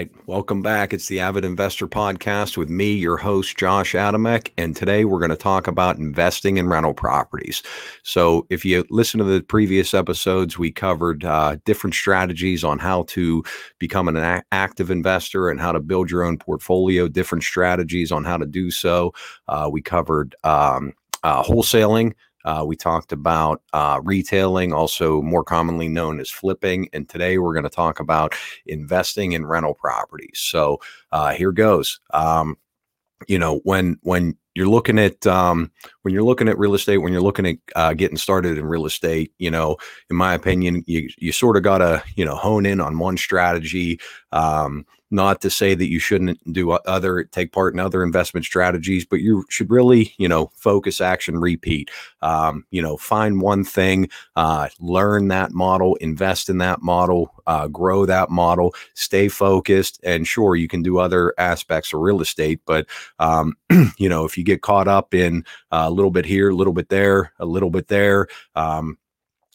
right. Welcome back. It's the Avid Investor Podcast with me, your host, Josh Adamek. And today we're going to talk about investing in rental properties. So, if you listen to the previous episodes, we covered uh, different strategies on how to become an a- active investor and how to build your own portfolio, different strategies on how to do so. Uh, we covered um, uh, wholesaling. Uh, we talked about uh, retailing, also more commonly known as flipping. And today we're going to talk about investing in rental properties. So uh, here goes. Um, you know, when when you're looking at um, when you're looking at real estate, when you're looking at uh, getting started in real estate, you know, in my opinion, you you sort of got to you know hone in on one strategy. Um, not to say that you shouldn't do other take part in other investment strategies but you should really you know focus action repeat. Um, you know find one thing uh, learn that model invest in that model uh, grow that model stay focused and sure you can do other aspects of real estate but um, you know if you get caught up in uh, a little bit here a little bit there a little bit there um,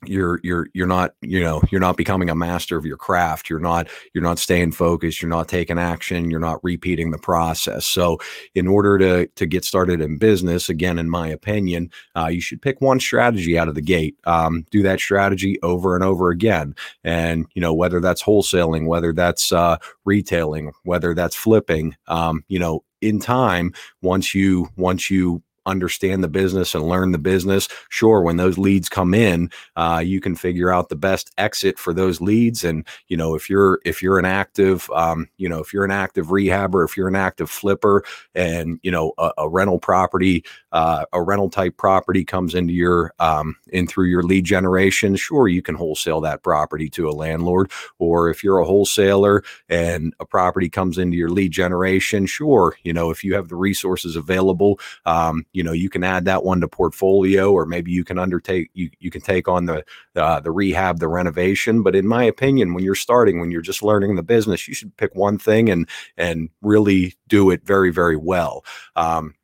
you're you're you're not you know you're not becoming a master of your craft. You're not you're not staying focused. You're not taking action. You're not repeating the process. So in order to to get started in business again in my opinion uh, you should pick one strategy out of the gate. Um, do that strategy over and over again. And you know whether that's wholesaling whether that's uh, retailing whether that's flipping um, you know in time once you once you understand the business and learn the business. Sure, when those leads come in, uh, you can figure out the best exit for those leads. And you know, if you're if you're an active, um, you know, if you're an active rehabber, if you're an active flipper, and you know, a, a rental property, uh, a rental type property comes into your um, in through your lead generation, sure, you can wholesale that property to a landlord. Or if you're a wholesaler and a property comes into your lead generation, sure, you know, if you have the resources available, um, you know you can add that one to portfolio or maybe you can undertake you, you can take on the uh, the rehab the renovation. But in my opinion when you're starting when you're just learning the business you should pick one thing and and really do it very very well. Um,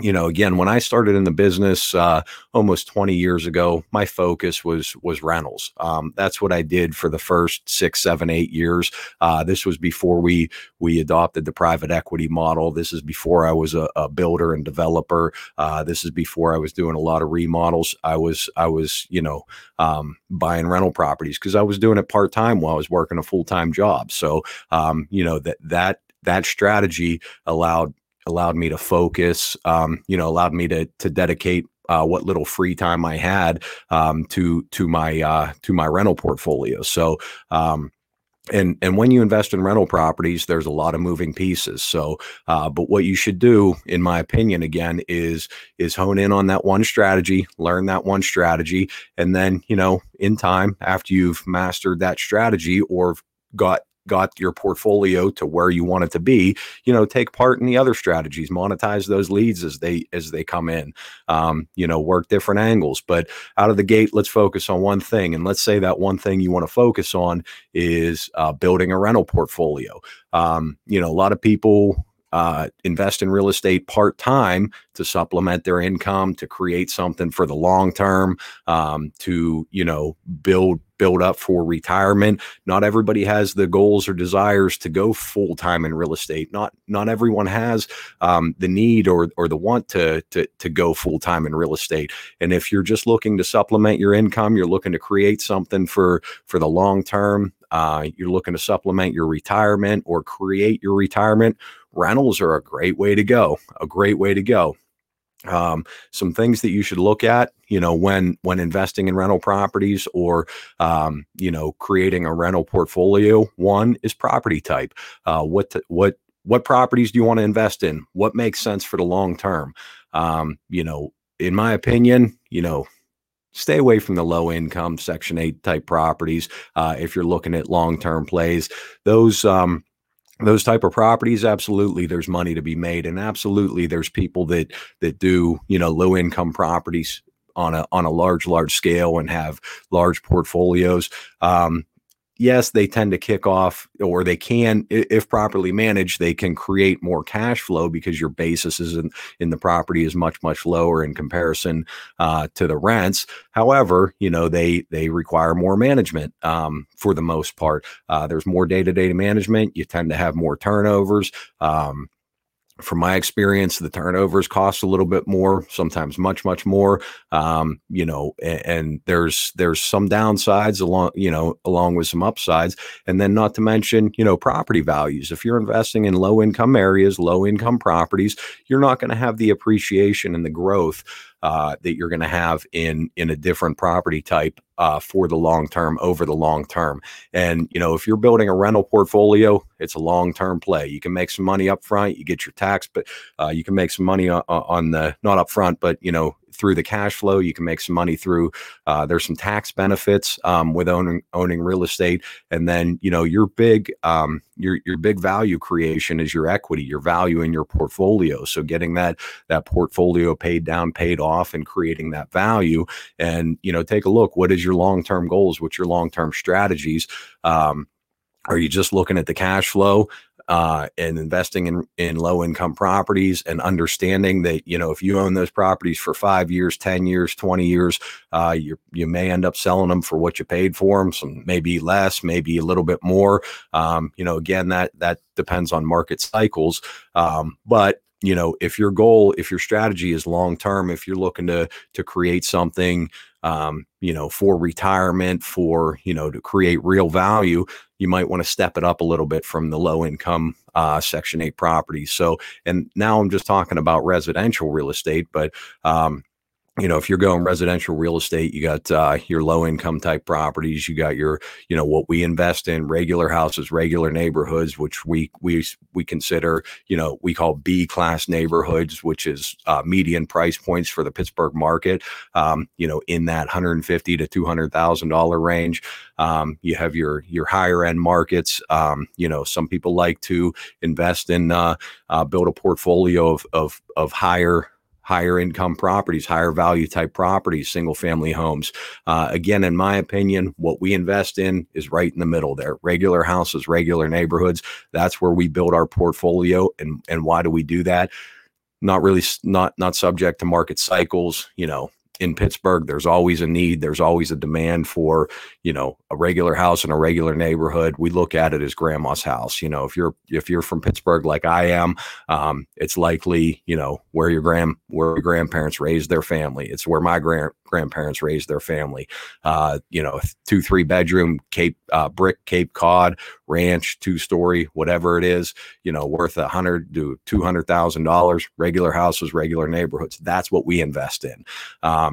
you know again when i started in the business uh, almost 20 years ago my focus was was rentals. Um, that's what i did for the first six seven eight years. Uh, this was before we we adopted the private equity model. This is before i was a, a builder and developer. Uh, this is before i was doing a lot of remodels. I was i was you know um, buying rental properties because i was doing it part-time while i was working a full-time job. So um, you know that that that strategy allowed allowed me to focus, um, you know, allowed me to to dedicate uh, what little free time I had um, to to my uh, to my rental portfolio. So. Um, and and when you invest in rental properties, there's a lot of moving pieces. So, uh, but what you should do, in my opinion, again, is is hone in on that one strategy, learn that one strategy, and then you know, in time, after you've mastered that strategy or got got your portfolio to where you want it to be you know take part in the other strategies monetize those leads as they as they come in um, you know work different angles. But out of the gate let's focus on one thing and let's say that one thing you want to focus on is uh, building a rental portfolio. Um, you know a lot of people uh, invest in real estate part time to supplement their income, to create something for the long term, um, to you know build build up for retirement. Not everybody has the goals or desires to go full time in real estate. Not not everyone has um, the need or or the want to to to go full time in real estate. And if you're just looking to supplement your income, you're looking to create something for for the long term. Uh, you're looking to supplement your retirement or create your retirement rentals are a great way to go. A great way to go. Um, some things that you should look at, you know, when when investing in rental properties or um, you know creating a rental portfolio. One is property type. Uh, what to, what what properties do you want to invest in? What makes sense for the long term? Um, you know, in my opinion, you know, stay away from the low income section 8 type properties uh, if you're looking at long term plays those um, those type of properties absolutely there's money to be made and absolutely there's people that that do you know low income properties on a on a large large scale and have large portfolios. Um, yes, they tend to kick off, or they can, if properly managed, they can create more cash flow because your basis is in, in the property is much much lower in comparison uh, to the rents. However, you know they they require more management um, for the most part. Uh, there's more day to day management. You tend to have more turnovers. Um, from my experience, the turnovers cost a little bit more, sometimes much, much more. Um, you know, and, and, there's there's some downsides along, you know, along with some upsides, and then not to mention, you know, property values. If you're investing in low income areas, low income properties, you're not going to have the appreciation and the growth uh, that you're going to have in in a different property type uh, for the long term over the long term. And you know, if you're building a rental portfolio, it's a long term play. You can make some money up front. You get your tax, but uh, you can make some money on, on the not up front, but you know through the cash flow. You can make some money through. Uh, there's some tax benefits um, with owning owning real estate, and then you know your big um, your your big value creation is your equity, your value in your portfolio. So getting that that portfolio paid down, paid off, and creating that value. And you know, take a look. What is your long term goals? What's your long term strategies? Um, are you just looking at the cash flow? Uh, and investing in in low income properties and understanding that you know if you own those properties for five years, ten years, twenty years, uh, you you may end up selling them for what you paid for them. Some maybe less, maybe a little bit more. Um, you know, again that that depends on market cycles. Um, but you know if your goal if your strategy is long term if you're looking to to create something um, you know, for retirement, for, you know, to create real value, you might want to step it up a little bit from the low income uh, Section 8 properties. So, and now I'm just talking about residential real estate, but um, you know, if you're going residential real estate, you got uh, your low income type properties. You got your, you know, what we invest in, regular houses, regular neighborhoods, which we we we consider, you know, we call B class neighborhoods, which is uh, median price points for the Pittsburgh market. Um, you know, in that 150 to 200 thousand dollar range. Um, you have your your higher end markets. Um, you know, some people like to invest in uh, uh build a portfolio of of of higher higher income properties, higher value type properties, single family homes. Uh, again, in my opinion, what we invest in is right in the middle there. Regular houses, regular neighborhoods. That's where we build our portfolio. And, and why do we do that? Not really, not not subject to market cycles. You know, in Pittsburgh, there's always a need. There's always a demand for, you know, a regular house in a regular neighborhood. We look at it as grandma's house. You know, if you're if you're from Pittsburgh like I am, um, it's likely, you know, where your grand where your grandparents raised their family. It's where my grand grandparents raised their family. Uh, you know, two three bedroom Cape uh, brick Cape Cod ranch, two story, whatever it is. You know, worth a hundred to two hundred thousand dollars. Regular houses, regular neighborhoods. That's what we invest in. Um,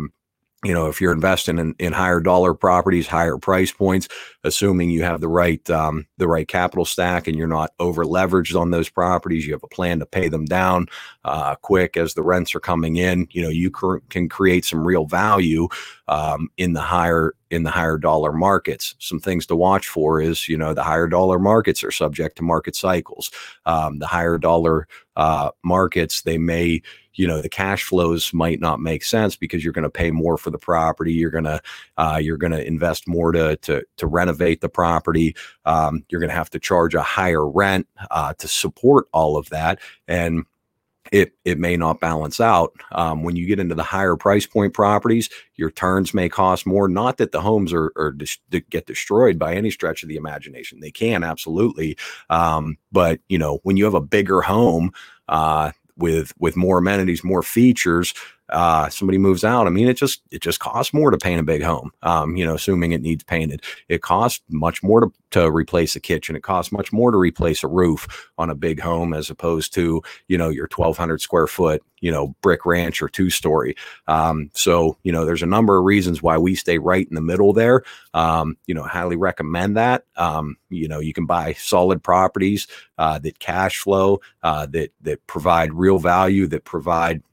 you know, if you're investing in, in higher dollar properties, higher price points, assuming you have the right um, the right capital stack and you're not over leveraged on those properties, you have a plan to pay them down uh, quick as the rents are coming in. You know, you can create some real value um, in the higher in the higher dollar markets. Some things to watch for is you know the higher dollar markets are subject to market cycles. Um, the higher dollar uh, markets they may you know the cash flows might not make sense because you're going to pay more for the property you're going to uh, you're going to invest more to to to renovate the property um, you're going to have to charge a higher rent uh, to support all of that and it it may not balance out. Um, when you get into the higher price point properties your turns may cost more not that the homes are, are dis- get destroyed by any stretch of the imagination they can absolutely um, but you know when you have a bigger home uh, with with more amenities, more features, uh, somebody moves out. I mean, it just it just costs more to paint a big home. Um, you know, assuming it needs painted, it costs much more to, to replace a kitchen. It costs much more to replace a roof on a big home as opposed to you know your 1,200 square foot you know brick ranch or two story. Um, so you know, there's a number of reasons why we stay right in the middle there. Um, you know, highly recommend that. Um, you know, you can buy solid properties uh, that cash flow, uh, that that provide real value, that provide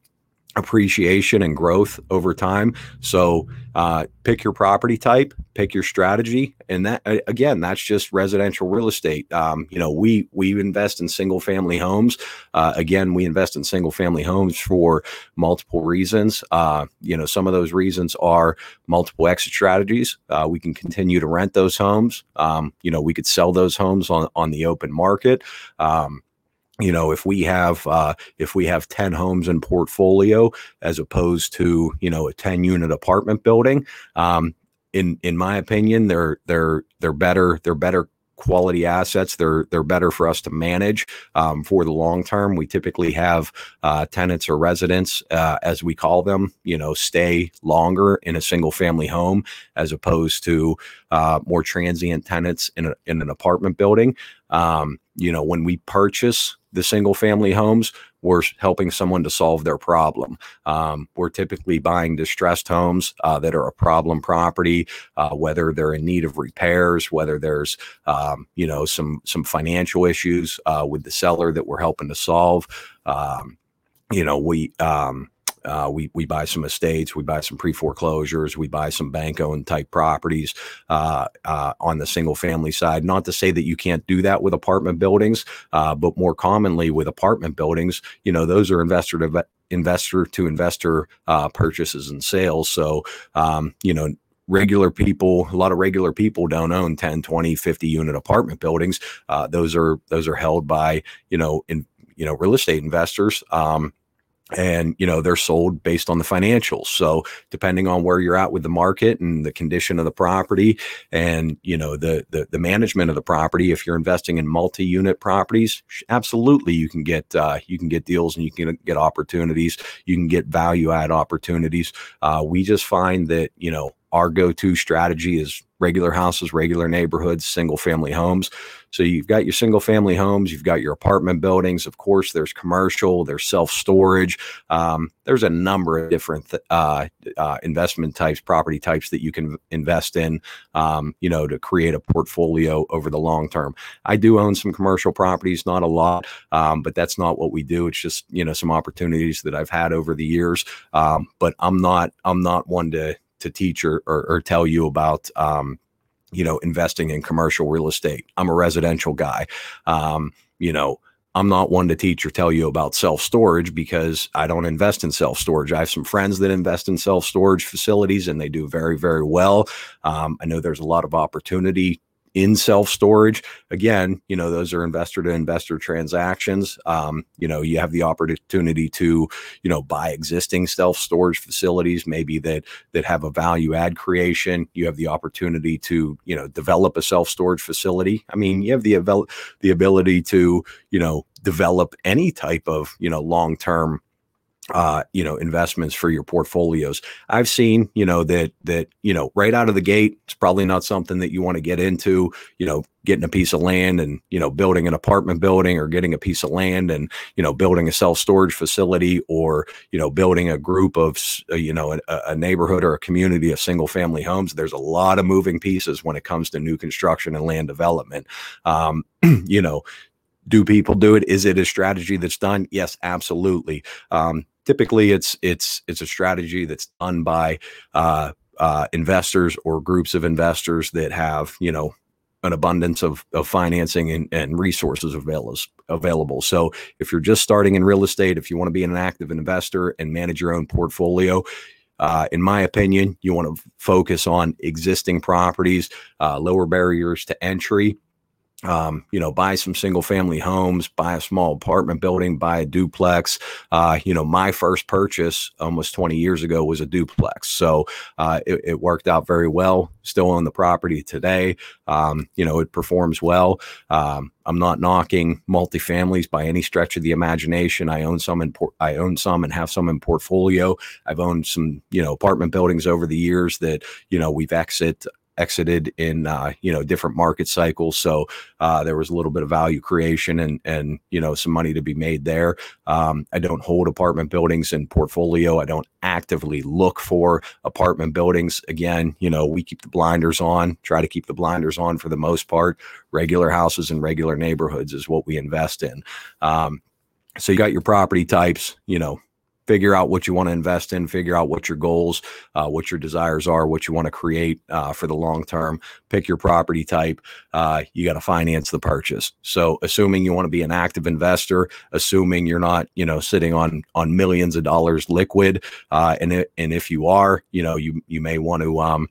appreciation and growth over time. So uh, pick your property type, pick your strategy, and that again, that's just residential real estate. Um, you know, we we invest in single family homes. Uh, again, we invest in single family homes for multiple reasons. Uh, you know, some of those reasons are multiple exit strategies. Uh, we can continue to rent those homes. Um, you know, we could sell those homes on on the open market. Um, you know if we have uh, if we have 10 homes in portfolio as opposed to you know a 10 unit apartment building um, in in my opinion they're they're they're better they're better quality assets. They're they're better for us to manage um, for the long term. We typically have uh, tenants or residents, uh, as we call them, you know, stay longer in a single family home as opposed to uh, more transient tenants in a, in an apartment building. Um, you know, when we purchase the single family homes, we're helping someone to solve their problem. Um, we're typically buying distressed homes uh, that are a problem property, uh, whether they're in need of repairs, whether there's um, you know some some financial issues uh, with the seller that we're helping to solve. Um, you know, we um, uh, we we buy some estates, we buy some pre foreclosures, we buy some bank owned type properties uh, uh, on the single family side. Not to say that you can't do that with apartment buildings, uh, but more commonly with apartment buildings, you know, those are investor to investor to investor uh, purchases and sales. So, um, you know, regular people a lot of regular people don't own 10 20 50 unit apartment buildings uh, those are those are held by you know in you know real estate investors um, and you know they're sold based on the financials. So depending on where you're at with the market and the condition of the property and you know the the, the management of the property if you're investing in multi-unit properties absolutely you can get uh, you can get deals and you can get opportunities. You can get value add opportunities. Uh, we just find that you know our go-to strategy is regular houses regular neighborhoods single family homes so you've got your single family homes, you've got your apartment buildings. Of course, there's commercial, there's self storage. Um, there's a number of different th- uh, uh, investment types, property types that you can invest in, um, you know, to create a portfolio over the long term. I do own some commercial properties, not a lot, um, but that's not what we do. It's just you know some opportunities that I've had over the years. Um, but I'm not I'm not one to to teach or, or, or tell you about um, you know, investing in commercial real estate. I'm a residential guy. Um, you know, I'm not one to teach or tell you about self storage because I don't invest in self storage. I have some friends that invest in self storage facilities and they do very, very well. Um, I know there's a lot of opportunity in self storage. Again, you know, those are investor to investor transactions. Um, you know, you have the opportunity to, you know, buy existing self storage facilities, maybe that that have a value add creation. You have the opportunity to, you know, develop a self storage facility. I mean, you have the the ability to, you know, develop any type of, you know, long term uh, you know, investments for your portfolios. I've seen, you know, that that you know, right out of the gate, it's probably not something that you want to get into. You know, getting a piece of land and you know, building an apartment building, or getting a piece of land and you know, building a self storage facility, or you know, building a group of uh, you know, a, a neighborhood or a community of single family homes. There's a lot of moving pieces when it comes to new construction and land development. Um, you know, do people do it is it a strategy that's done yes absolutely um, typically it's it's it's a strategy that's done by uh, uh, investors or groups of investors that have you know an abundance of, of financing and, and resources available. So if you're just starting in real estate, if you want to be an active investor and manage your own portfolio, uh, in my opinion, you want to focus on existing properties, uh, lower barriers to entry, um, you know, buy some single family homes, buy a small apartment building, buy a duplex. Uh, you know, my first purchase almost 20 years ago was a duplex. So uh, it, it, worked out very well. Still on the property today. Um, you know, it performs well. Um, I'm not knocking multifamilies by any stretch of the imagination. I own some in por- I own some and have some in portfolio. I've owned some, you know, apartment buildings over the years that, you know, we've exit exited in uh, you know different market cycles. So uh, there was a little bit of value creation and and you know some money to be made there. Um, i don't hold apartment buildings in portfolio. I don't actively look for apartment buildings. Again you know we keep the blinders on try to keep the blinders on for the most part. Regular houses and regular neighborhoods is what we invest in. Um, so you got your property types you know figure out what you want to invest in, figure out what your goals, uh, what your desires are, what you want to create uh, for the long term. Pick your property type. Uh, you got to finance the purchase. So, assuming you want to be an active investor, assuming you're not, you know, sitting on on millions of dollars liquid, uh, and it, and if you are, you know, you you may want to um,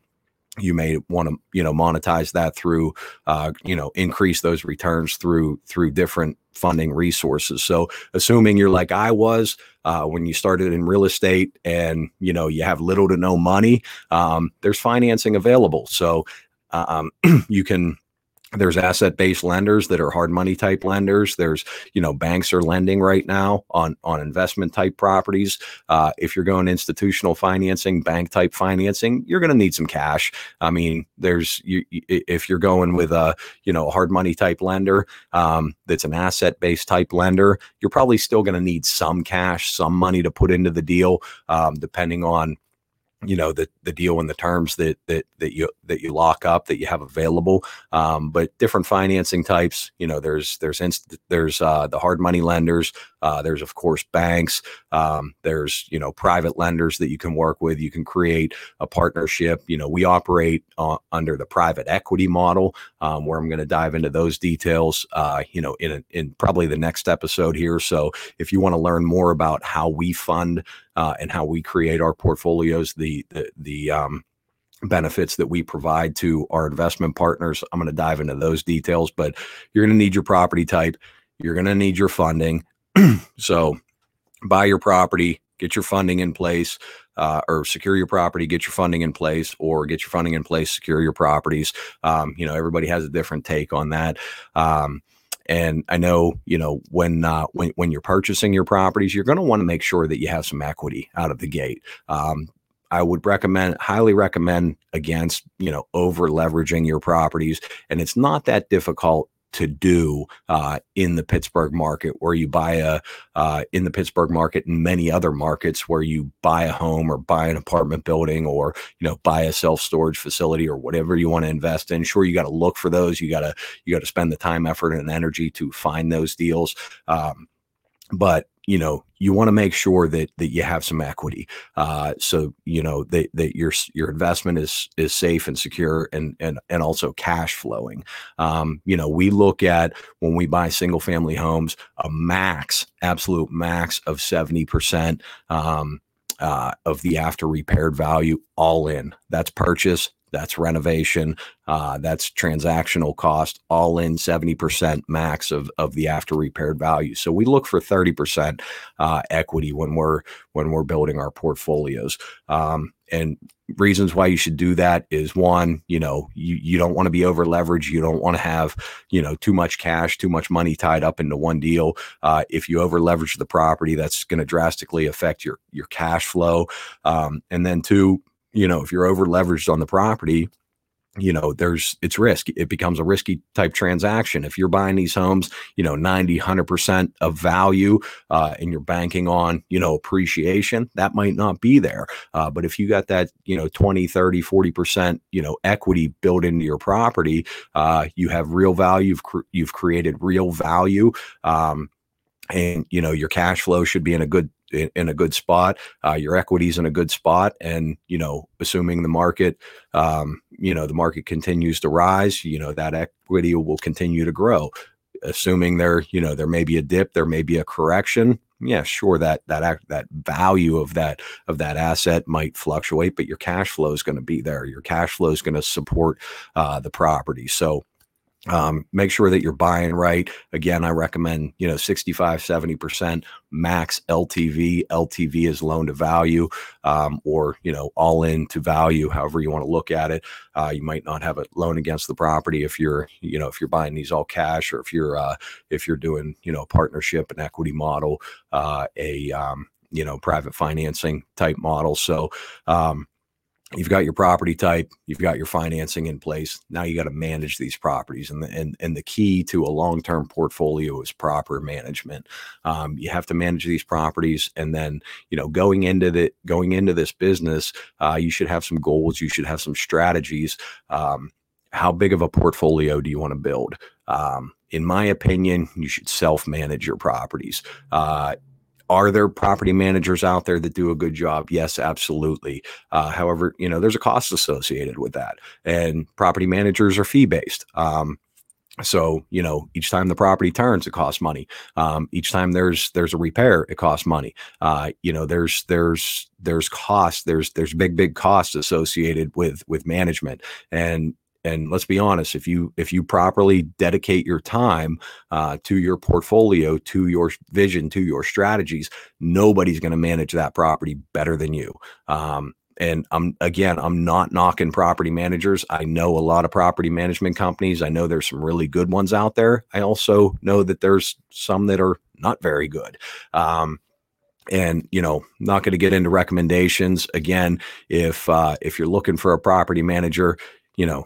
you may want to you know monetize that through uh, you know increase those returns through through different funding resources. So assuming you're like i was uh, when you started in real estate and you know you have little to no money um, there's financing available. So um, you can there's asset-based lenders that are hard money type lenders. There's you know banks are lending right now on on investment type properties. Uh, if you're going institutional financing bank type financing you're going to need some cash. I mean there's you if you're going with a you know hard money type lender um, that's an asset-based type lender you're probably still going to need some cash some money to put into the deal um, depending on you know the the deal and the terms that that that you that you lock up that you have available um, but different financing types you know there's there's inst- there's uh, the hard money lenders uh, there's of course banks um, there's you know private lenders that you can work with you can create a partnership you know we operate uh, under the private equity model um, where i'm going to dive into those details uh, you know in a, in probably the next episode here so if you want to learn more about how we fund uh, and how we create our portfolios, the the, the um, benefits that we provide to our investment partners. I'm going to dive into those details, but you're going to need your property type. You're going to need your funding. so buy your property, get your funding in place, uh, or secure your property, get your funding in place, or get your funding in place, secure your properties. Um, you know, everybody has a different take on that. Um, and I know, you know, when uh, when when you're purchasing your properties, you're going to want to make sure that you have some equity out of the gate. Um, I would recommend, highly recommend against, you know, over leveraging your properties. And it's not that difficult to do uh, in the Pittsburgh market, where you buy a uh, in the Pittsburgh market and many other markets where you buy a home or buy an apartment building or you know buy a self storage facility or whatever you want to invest in. Sure, you got to look for those. You got to you got to spend the time, effort, and energy to find those deals. Um, but you know you want to make sure that that you have some equity uh, so you know that, that your your investment is is safe and secure and and and also cash flowing. Um, you know we look at when we buy single family homes a max absolute max of 70% um, uh, of the after repaired value all in. That's purchase that's renovation, uh, that's transactional cost, all in 70% max of, of the after repaired value. So we look for 30% uh, equity when we're when we're building our portfolios. Um, and reasons why you should do that is one, you know, you, you don't want to be over leveraged. You don't want to have, you know, too much cash, too much money tied up into one deal. Uh, if you over leverage the property, that's going to drastically affect your your cash flow. Um, and then two, you know, if you're over leveraged on the property, you know, there's it's risk. It becomes a risky type transaction. If you're buying these homes, you know, 90, 100% of value uh, and you're banking on, you know, appreciation, that might not be there. Uh, but if you got that, you know, 20, 30, 40%, you know, equity built into your property, uh, you have real value. You've, cr- you've created real value. Um, and you know your cash flow should be in a good in, in a good spot. Uh, your equities in a good spot, and you know, assuming the market, um, you know, the market continues to rise, you know, that equity will continue to grow. Assuming there, you know, there may be a dip, there may be a correction. Yeah, sure, that that act that value of that of that asset might fluctuate, but your cash flow is going to be there. Your cash flow is going to support uh, the property. So um, make sure that you're buying right. Again i recommend you know 65 70% max ltv ltv is loan to value um, or you know all in to value however you want to look at it. Uh, you might not have a loan against the property if you're you know if you're buying these all cash or if you're uh, if you're doing you know partnership and equity model uh, a um, you know private financing type model. So um, you've got your property type you've got your financing in place now you got to manage these properties and the, and, and the key to a long-term portfolio is proper management. Um, you have to manage these properties and then you know going into the going into this business uh, you should have some goals you should have some strategies. Um, how big of a portfolio do you want to build? Um, in my opinion you should self-manage your properties. Uh, are there property managers out there that do a good job? Yes, absolutely. Uh, however, you know, there's a cost associated with that, and property managers are fee based. Um, so you know, each time the property turns, it costs money. Um, each time there's there's a repair, it costs money. Uh, you know, there's there's there's cost. There's there's big big costs associated with with management, and and let's be honest if you if you properly dedicate your time uh, to your portfolio to your vision to your strategies nobody's going to manage that property better than you. Um, and i'm again i'm not knocking property managers. I know a lot of property management companies. I know there's some really good ones out there. I also know that there's some that are not very good. Um, and you know not going to get into recommendations. Again if uh, if you're looking for a property manager you know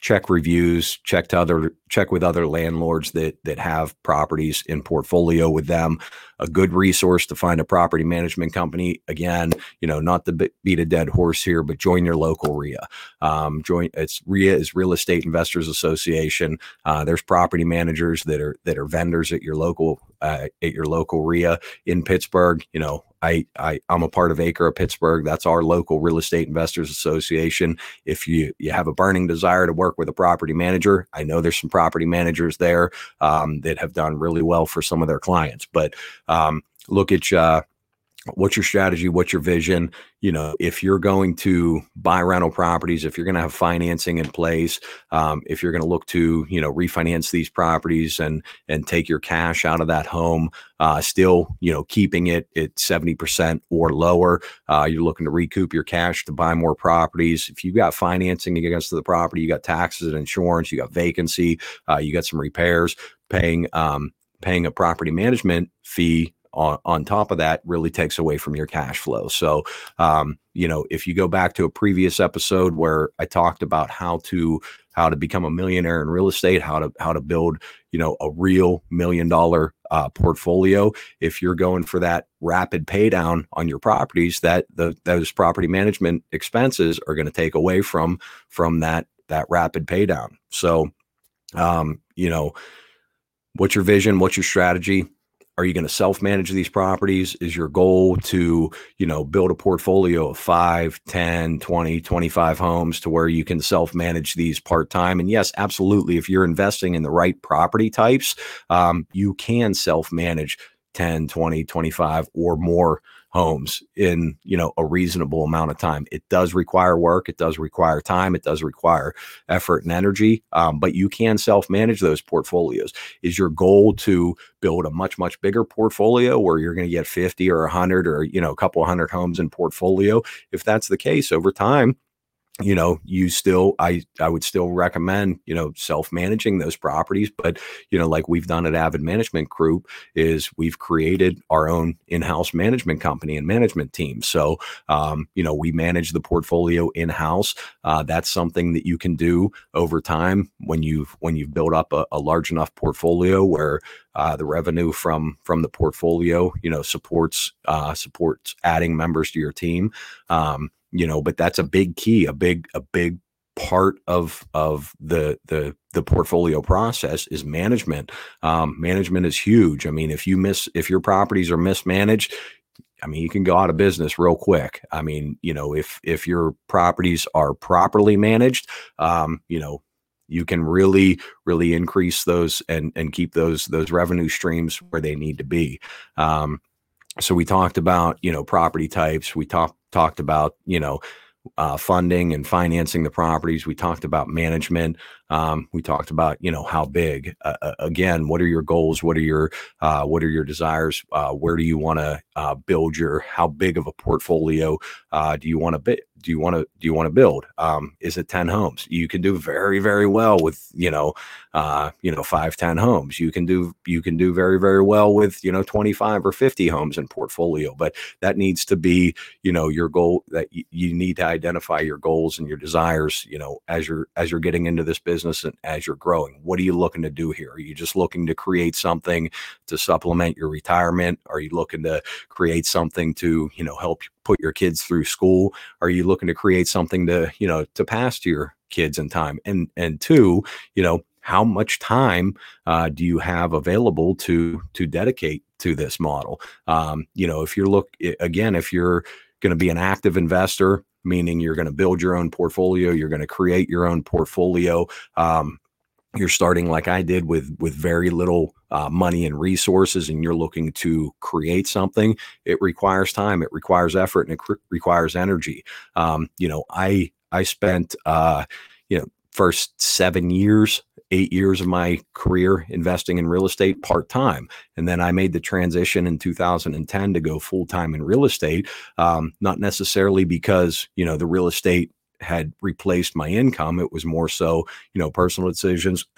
check reviews, check to other check with other landlords that that have properties in portfolio with them. A good resource to find a property management company. Again, you know, not to beat a dead horse here, but join your local RIA. Um, join it's RIA is Real Estate Investors Association. Uh, there's property managers that are that are vendors at your local uh, at your local RIA in Pittsburgh. You know, I, I I'm a part of ACRE of Pittsburgh. That's our local real estate investors association. If you you have a burning desire to work with a property manager, I know there's some property managers there um, that have done really well for some of their clients. But um, look at uh, what's your strategy what's your vision? You know if you're going to buy rental properties if you're going to have financing in place um, if you're going to look to you know refinance these properties and and take your cash out of that home uh, still you know keeping it at 70% or lower uh, you're looking to recoup your cash to buy more properties. If you got financing against the property you got taxes and insurance you got vacancy uh, you got some repairs paying um, paying a property management fee on, on top of that really takes away from your cash flow. So, um, you know, if you go back to a previous episode where I talked about how to how to become a millionaire in real estate, how to how to build, you know, a real million dollar uh, portfolio. If you're going for that rapid pay down on your properties, that the those property management expenses are going to take away from from that that rapid pay down. So, um, you know, what's your vision? What's your strategy? Are you going to self manage these properties? Is your goal to you know build a portfolio of 5 10 20 25 homes to where you can self manage these part time and yes absolutely if you're investing in the right property types um, you can self manage 10 20 25 or more homes in you know a reasonable amount of time. It does require work it does require time it does require effort and energy um, but you can self-manage those portfolios. Is your goal to build a much much bigger portfolio where you're going to get 50 or 100 or you know a couple hundred homes in portfolio? If that's the case over time you know you still i i would still recommend you know self managing those properties but you know like we've done at avid management group is we've created our own in-house management company and management team. So um, you know we manage the portfolio in-house. Uh, that's something that you can do over time when you've when you've built up a, a large enough portfolio where uh, the revenue from from the portfolio you know supports uh, supports adding members to your team. Um, you know but that's a big key a big a big part of of the the the portfolio process is management. Um, management is huge. I mean if you miss if your properties are mismanaged I mean, you can go out of business real quick. I mean, you know, if if your properties are properly managed, um, you know, you can really really increase those and and keep those those revenue streams where they need to be. Um, so we talked about you know property types. We talked talked about you know uh, funding and financing the properties. We talked about management. Um, we talked about you know how big. Uh, uh again, what are your goals? What are your uh, what are your desires? Uh, where do you want to uh, build your? How big of a portfolio do you want to? Do you want to do you want to build? Um, is it ten homes? You can do very very well with you know you know five ten homes. You can do you can do very very well with you know twenty five or fifty homes in portfolio. But that needs to be you know your goal. That y- you need to identify your goals and your desires. You know as you're as you're getting into this business business and as you're growing? What are you looking to do here? Are you just looking to create something to supplement your retirement? Are you looking to create something to, you know, help put your kids through school? Are you looking to create something to, you know, to pass to your kids in time? And and two, you know, how much time uh, do you have available to to dedicate to this model. Um, you know, if you're look again, if you're going to be an active investor, meaning you're going to build your own portfolio, you're going to create your own portfolio. Um, you're starting like I did with with very little uh, money and resources, and you're looking to create something. It requires time, it requires effort, and it cr- requires energy. Um, you know, I I spent uh, you know first seven years eight years of my career investing in real estate part time. And then I made the transition in 2010 to go full time in real estate. Um, not necessarily because, you know, the real estate had replaced my income. It was more so, you know, personal decisions.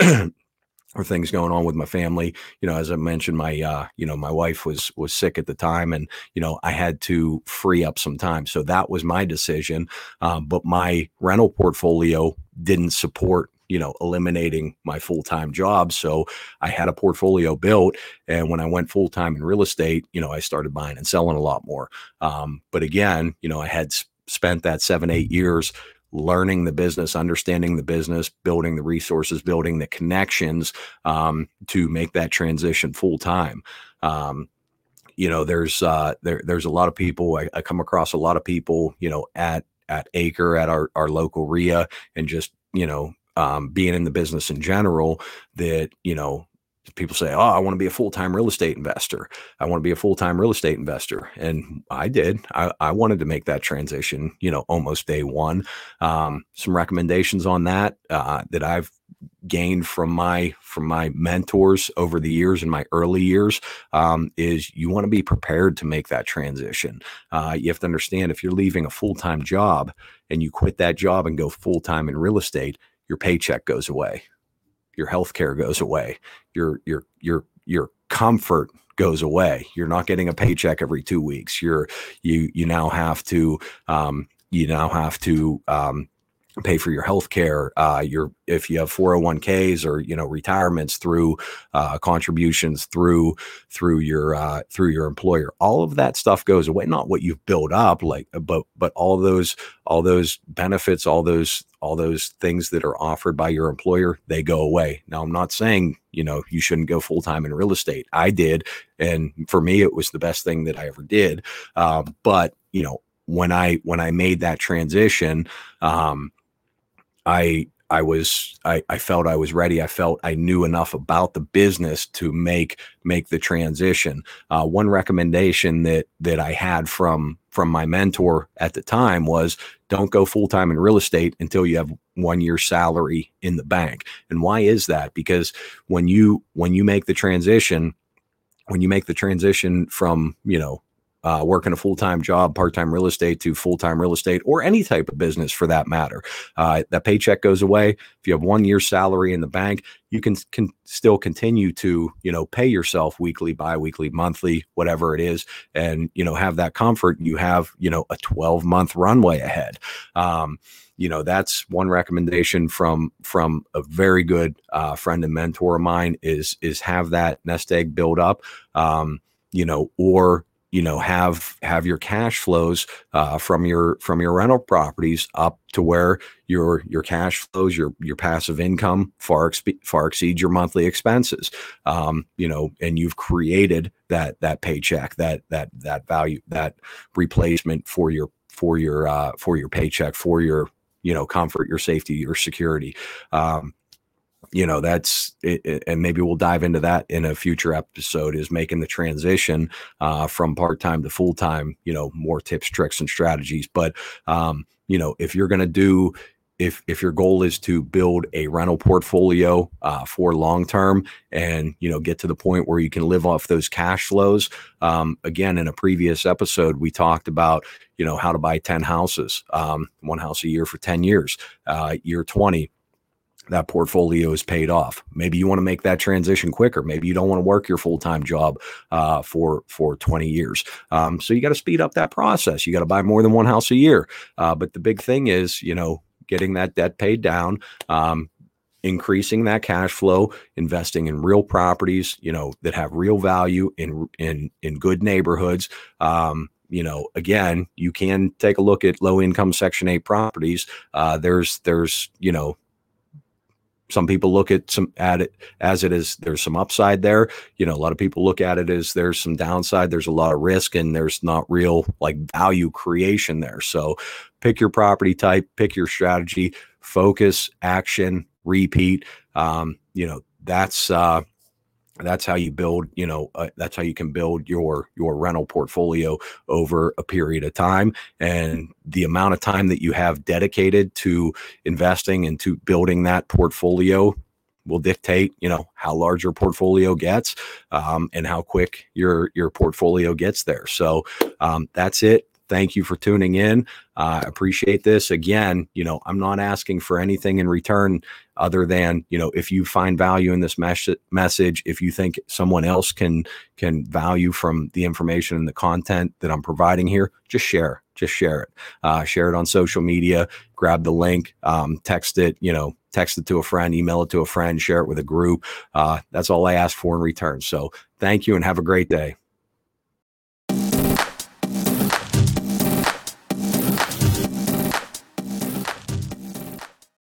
or things going on with my family you know as i mentioned my uh you know my wife was was sick at the time and you know i had to free up some time so that was my decision um, but my rental portfolio didn't support you know eliminating my full-time job so i had a portfolio built and when i went full-time in real estate you know i started buying and selling a lot more um, but again you know i had spent that seven eight years learning the business, understanding the business, building the resources, building the connections um, to make that transition full time. Um, you know, there's uh, there there's a lot of people. I, I, come across a lot of people, you know, at at Acre at our our local RIA, and just you know um, being in the business in general that you know people say oh i want to be a full-time real estate investor. I want to be a full-time real estate investor. And i did. I, I wanted to make that transition you know almost day one. Um, some recommendations on that uh, that i've gained from my from my mentors over the years in my early years um, is you want to be prepared to make that transition. Uh, you have to understand if you're leaving a full-time job and you quit that job and go full-time in real estate your paycheck goes away, your health care goes away, your your your your comfort goes away. You're not getting a paycheck every two weeks. You're you you now have to um, you now have to um, pay for your health care uh, your if you have 401ks or you know retirements through uh, contributions through through your uh, through your employer all of that stuff goes away. Not what you've built up like but but all those all those benefits all those all those things that are offered by your employer they go away. Now i'm not saying you know you shouldn't go full-time in real estate. I did and for me it was the best thing that i ever did. Um, but you know when i when i made that transition um, I I was I, I felt I was ready. I felt I knew enough about the business to make make the transition. Uh, one recommendation that that I had from from my mentor at the time was don't go full time in real estate until you have one year salary in the bank. And why is that? Because when you when you make the transition, when you make the transition from you know uh, working a full time job, part time real estate to full time real estate, or any type of business for that matter. Uh, that paycheck goes away. If you have one year's salary in the bank, you can can still continue to you know pay yourself weekly, biweekly, monthly, whatever it is, and you know have that comfort. You have you know a twelve month runway ahead. Um, you know that's one recommendation from from a very good uh, friend and mentor of mine is is have that nest egg build up um, you know or you know have have your cash flows uh, from your from your rental properties up to where your your cash flows your your passive income far expe- far exceeds your monthly expenses. Um, you know and you've created that that paycheck that that that value that replacement for your for your uh, for your paycheck for your you know comfort your safety your security. Um, you know that's it, and maybe we'll dive into that in a future episode is making the transition uh, from part-time to full-time you know more tips tricks and strategies. But um, you know if you're going to do if if your goal is to build a rental portfolio uh, for long term and you know get to the point where you can live off those cash flows um, again in a previous episode we talked about you know how to buy 10 houses um, one house a year for 10 years uh, year 20 that portfolio is paid off. Maybe you want to make that transition quicker. Maybe you don't want to work your full time job uh, for for 20 years. Um, so you got to speed up that process. You got to buy more than one house a year. Uh, but the big thing is, you know, getting that debt paid down. Um, increasing that cash flow investing in real properties you know that have real value in in in good neighborhoods um, you know, again, you can take a look at low income Section 8 properties. Uh, there's, there's, you know, some people look at some at it as it is there's some upside there. You know a lot of people look at it as there's some downside there's a lot of risk and there's not real like value creation there. So pick your property type pick your strategy focus action repeat. Um, you know that's uh that's how you build you know uh, that's how you can build your your rental portfolio over a period of time and the amount of time that you have dedicated to investing and to building that portfolio will dictate you know how large your portfolio gets um, and how quick your your portfolio gets there. So um, that's it thank you for tuning in. I uh, appreciate this. Again, you know, I'm not asking for anything in return other than, you know, if you find value in this mes- message, if you think someone else can can value from the information and the content that I'm providing here, just share. Just share it. Uh, share it on social media. Grab the link. Um, text it. You know, text it to a friend. Email it to a friend. Share it with a group. Uh, that's all I ask for in return. So thank you and have a great day.